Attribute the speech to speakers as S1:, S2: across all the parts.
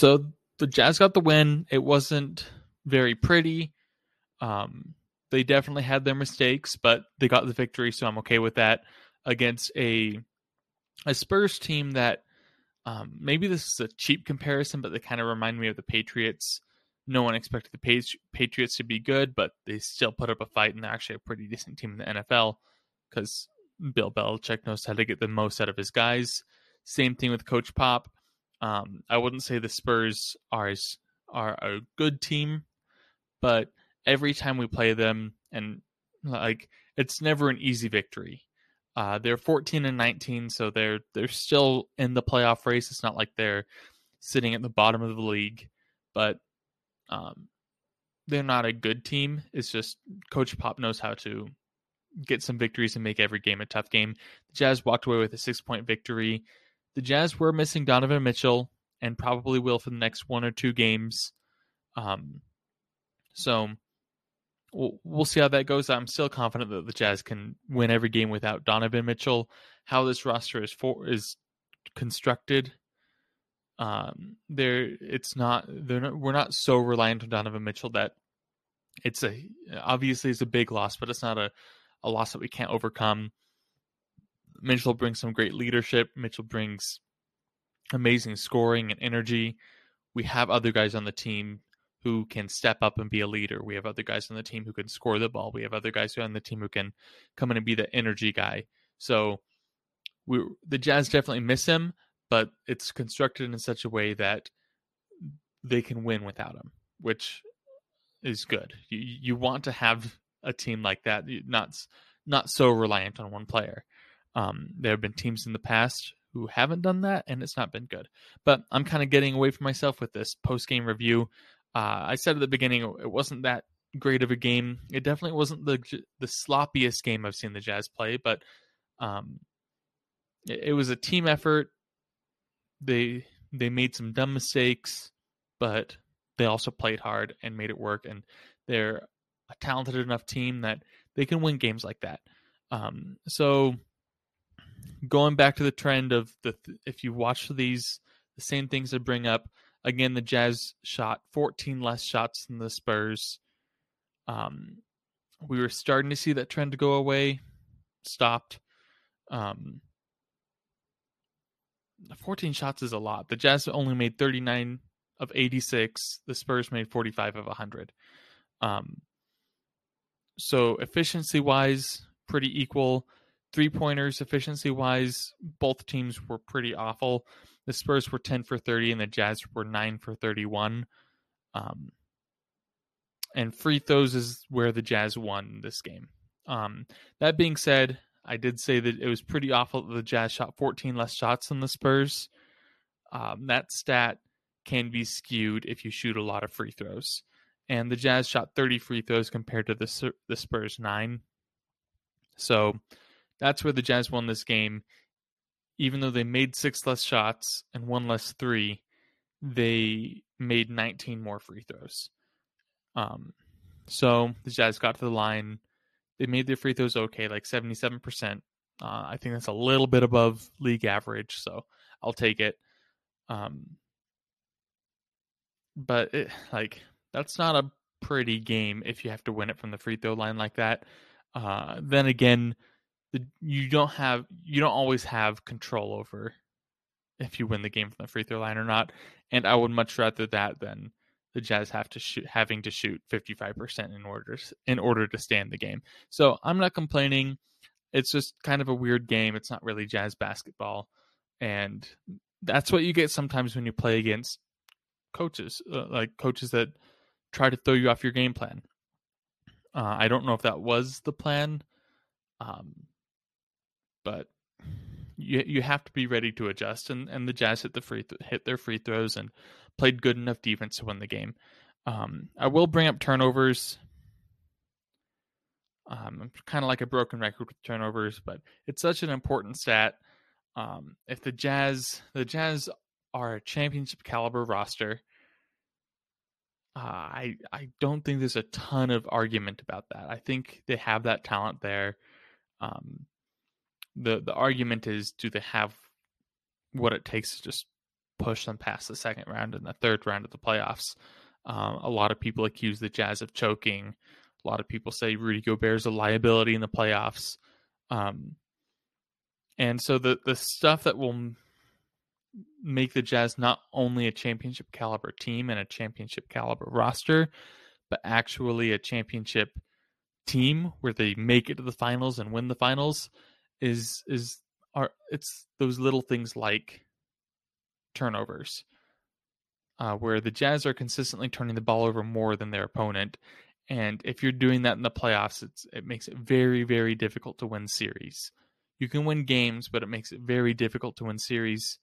S1: so the Jazz got the win. It wasn't very pretty. Um, they definitely had their mistakes, but they got the victory, so I'm okay with that against a a Spurs team that um, maybe this is a cheap comparison, but they kind of remind me of the Patriots. No one expected the Patriots to be good, but they still put up a fight, and they're actually a pretty decent team in the NFL because Bill Belichick knows how to get the most out of his guys. Same thing with Coach Pop. Um, I wouldn't say the Spurs are are a good team, but every time we play them, and like it's never an easy victory. Uh, they're 14 and 19, so they're they're still in the playoff race. It's not like they're sitting at the bottom of the league, but um, they're not a good team. It's just Coach Pop knows how to get some victories and make every game a tough game. The Jazz walked away with a six point victory. The Jazz were missing Donovan Mitchell and probably will for the next one or two games. Um, so we'll, we'll see how that goes. I'm still confident that the Jazz can win every game without Donovan Mitchell. How this roster is for is constructed, um, there it's not they're not, we're not so reliant on Donovan Mitchell that it's a obviously it's a big loss, but it's not a a loss that we can't overcome. Mitchell brings some great leadership. Mitchell brings amazing scoring and energy. We have other guys on the team who can step up and be a leader. We have other guys on the team who can score the ball. We have other guys on the team who can come in and be the energy guy. So we the Jazz definitely miss him, but it's constructed in such a way that they can win without him, which is good. You you want to have a team like that, not not so reliant on one player. Um, there have been teams in the past who haven't done that, and it's not been good. But I'm kind of getting away from myself with this post game review. Uh, I said at the beginning it wasn't that great of a game. It definitely wasn't the the sloppiest game I've seen the Jazz play, but um, it, it was a team effort. They they made some dumb mistakes, but they also played hard and made it work. And they're a talented enough team that they can win games like that. Um, so going back to the trend of the if you watch these the same things that bring up again the Jazz shot 14 less shots than the Spurs. Um, we were starting to see that trend go away, stopped. Um, 14 shots is a lot. The Jazz only made 39 of 86. The Spurs made 45 of 100. Um, so efficiency wise, pretty equal. Three pointers efficiency wise, both teams were pretty awful. The Spurs were 10 for 30 and the Jazz were 9 for 31. Um, and free throws is where the Jazz won this game. Um, that being said, I did say that it was pretty awful the Jazz shot 14 less shots than the Spurs. Um, that stat can be skewed if you shoot a lot of free throws and the Jazz shot 30 free throws compared to the the Spurs 9. So that's where the Jazz won this game. Even though they made 6 less shots and one less 3, they made 19 more free throws. Um so the Jazz got to the line. They made their free throws okay, like 77%. Uh, I think that's a little bit above league average, so I'll take it. Um, but it, like that's not a pretty game if you have to win it from the free throw line like that. Uh, then again, you don't have you don't always have control over if you win the game from the free throw line or not. And I would much rather that than the Jazz have to shoot having to shoot 55% in order in order to stand the game. So I'm not complaining. It's just kind of a weird game. It's not really Jazz basketball, and that's what you get sometimes when you play against coaches, uh, like coaches that try to throw you off your game plan. Uh, I don't know if that was the plan, um, but you you have to be ready to adjust. And, and the Jazz hit the free th- hit their free throws and played good enough defense to win the game. Um, I will bring up turnovers. Um, I'm kind of like a broken record with turnovers, but it's such an important stat. Um, if the Jazz, the Jazz are a championship caliber roster, uh, I I don't think there's a ton of argument about that. I think they have that talent there. Um, the the argument is, do they have what it takes to just push them past the second round and the third round of the playoffs. Um, a lot of people accuse the Jazz of choking. A lot of people say Rudy Gobert is a liability in the playoffs. Um, and so the the stuff that will make the Jazz not only a championship caliber team and a championship caliber roster, but actually a championship team where they make it to the finals and win the finals is is are it's those little things like turnovers. Uh, where the Jazz are consistently turning the ball over more than their opponent, and if you're doing that in the playoffs, it's it makes it very very difficult to win series. You can win games, but it makes it very difficult to win series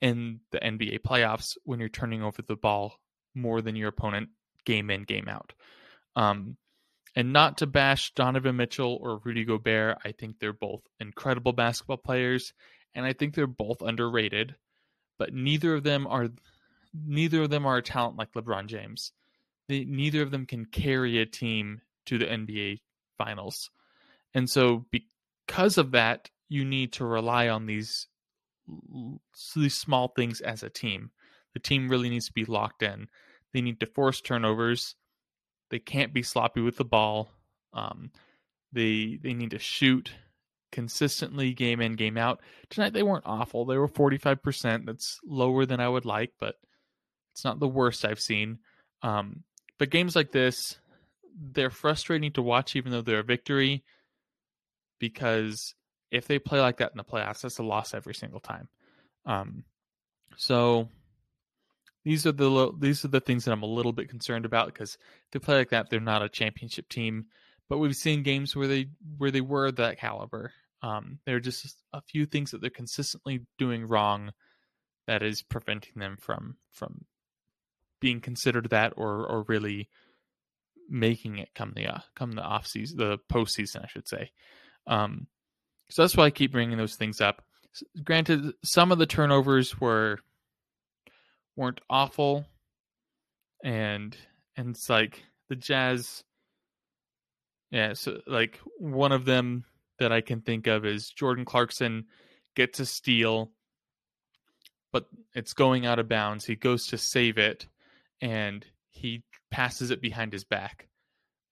S1: in the NBA playoffs when you're turning over the ball more than your opponent game in, game out. Um, and not to bash Donovan Mitchell or Rudy Gobert, I think they're both incredible basketball players, and I think they're both underrated. But neither of them are neither of them are a talent like LeBron James. They, neither of them can carry a team to the NBA finals. And so because of that, you need to rely on these these small things as a team. The team really needs to be locked in. They need to force turnovers. They can't be sloppy with the ball. Um, they they need to shoot consistently, game in, game out. Tonight they weren't awful. They were forty five percent. That's lower than I would like, but it's not the worst I've seen. Um, but games like this, they're frustrating to watch, even though they're a victory, because if they play like that in the playoffs, that's a loss every single time. Um, so these are the these are the things that I'm a little bit concerned about because they play like that, they're not a championship team. But we've seen games where they where they were that caliber. Um, there are just a few things that they're consistently doing wrong that is preventing them from from being considered that or or really making it come the uh, come the off season, the postseason, I should say. Um, so that's why I keep bringing those things up. Granted, some of the turnovers were weren't awful, and and it's like the Jazz. Yeah, so like one of them that I can think of is Jordan Clarkson gets a steal, but it's going out of bounds. He goes to save it, and he passes it behind his back,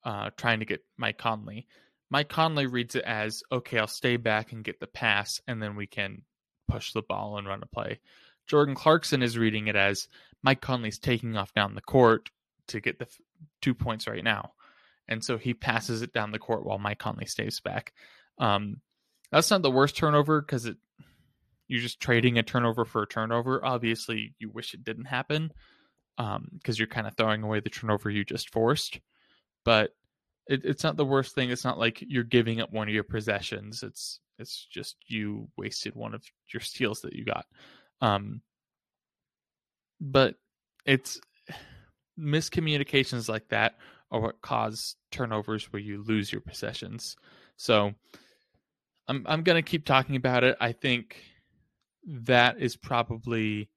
S1: uh, trying to get Mike Conley. Mike Conley reads it as, okay, I'll stay back and get the pass, and then we can push the ball and run a play. Jordan Clarkson is reading it as Mike Conley's taking off down the court to get the f- two points right now. And so he passes it down the court while Mike Conley stays back. Um, that's not the worst turnover because it you're just trading a turnover for a turnover. Obviously, you wish it didn't happen because um, you're kind of throwing away the turnover you just forced. But it, it's not the worst thing. It's not like you're giving up one of your possessions. It's it's just you wasted one of your steals that you got. Um, but it's miscommunications like that are what cause turnovers where you lose your possessions. So I'm I'm gonna keep talking about it. I think that is probably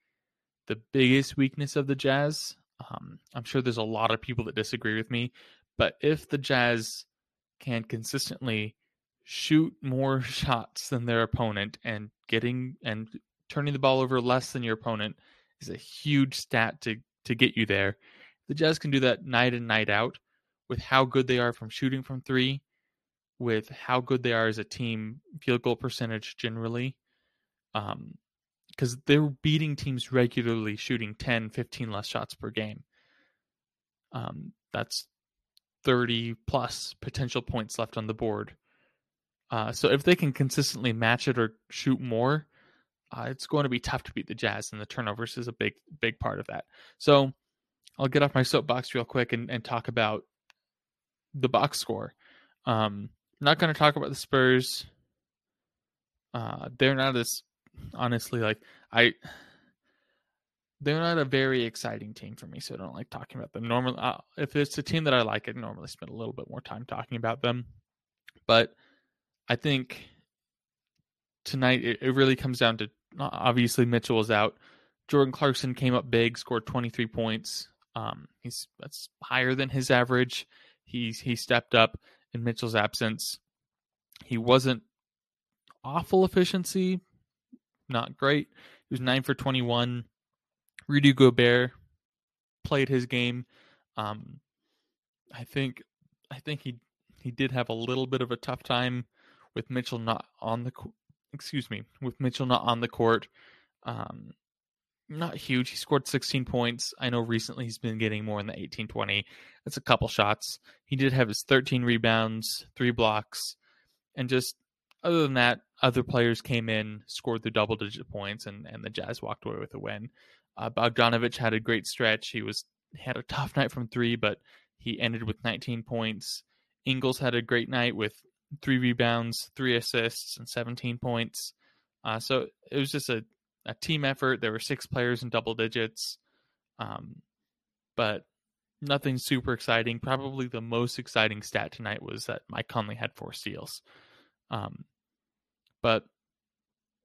S1: the biggest weakness of the Jazz. Um, I'm sure there's a lot of people that disagree with me, but if the Jazz can consistently shoot more shots than their opponent and getting and turning the ball over less than your opponent is a huge stat to to get you there. The Jazz can do that night in night out with how good they are from shooting from 3, with how good they are as a team field goal percentage generally. Um because they're beating teams regularly shooting 10, 15 less shots per game. Um, that's 30 plus potential points left on the board. Uh, so if they can consistently match it or shoot more, uh, it's going to be tough to beat the Jazz, and the turnovers is a big, big part of that. So I'll get off my soapbox real quick and, and talk about the box score. Um, I'm not going to talk about the Spurs. Uh, they're not as honestly like I. They're not a very exciting team for me, so I don't like talking about them. Normally, uh, if it's a team that I like, I normally spend a little bit more time talking about them. But I think tonight it, it really comes down to obviously Mitchell was out. Jordan Clarkson came up big, scored 23 points. Um, he's that's higher than his average. He's he stepped up in Mitchell's absence. He wasn't awful efficiency, not great. He was nine for 21, Rudy Gobert played his game. Um, I think I think he he did have a little bit of a tough time with Mitchell not on the excuse me with Mitchell not on the court. Um, not huge. He scored 16 points. I know recently he's been getting more in the 18 20. That's a couple shots. He did have his 13 rebounds, three blocks, and just other than that, other players came in, scored the double digit points, and, and the Jazz walked away with a win. Uh, Bogdanovich had a great stretch. He was had a tough night from three, but he ended with 19 points. Ingles had a great night with three rebounds, three assists, and 17 points. Uh, so it was just a a team effort. There were six players in double digits, um, but nothing super exciting. Probably the most exciting stat tonight was that Mike Conley had four steals. Um, but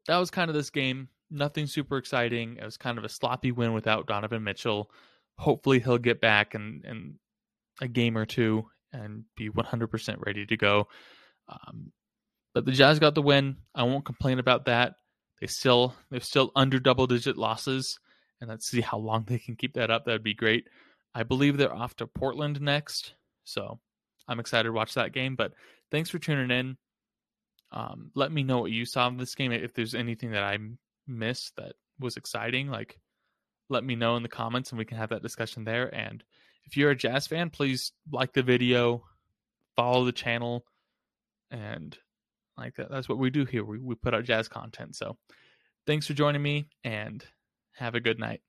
S1: that was kind of this game. Nothing super exciting. It was kind of a sloppy win without Donovan Mitchell. Hopefully he'll get back and in a game or two and be 100% ready to go. Um, but the Jazz got the win. I won't complain about that. They still they're still under double digit losses, and let's see how long they can keep that up. That'd be great. I believe they're off to Portland next, so I'm excited to watch that game. But thanks for tuning in. Um, let me know what you saw in this game. If there's anything that I missed that was exciting, like let me know in the comments, and we can have that discussion there. And if you're a Jazz fan, please like the video, follow the channel, and like that, that's what we do here. We we put out jazz content. So thanks for joining me and have a good night.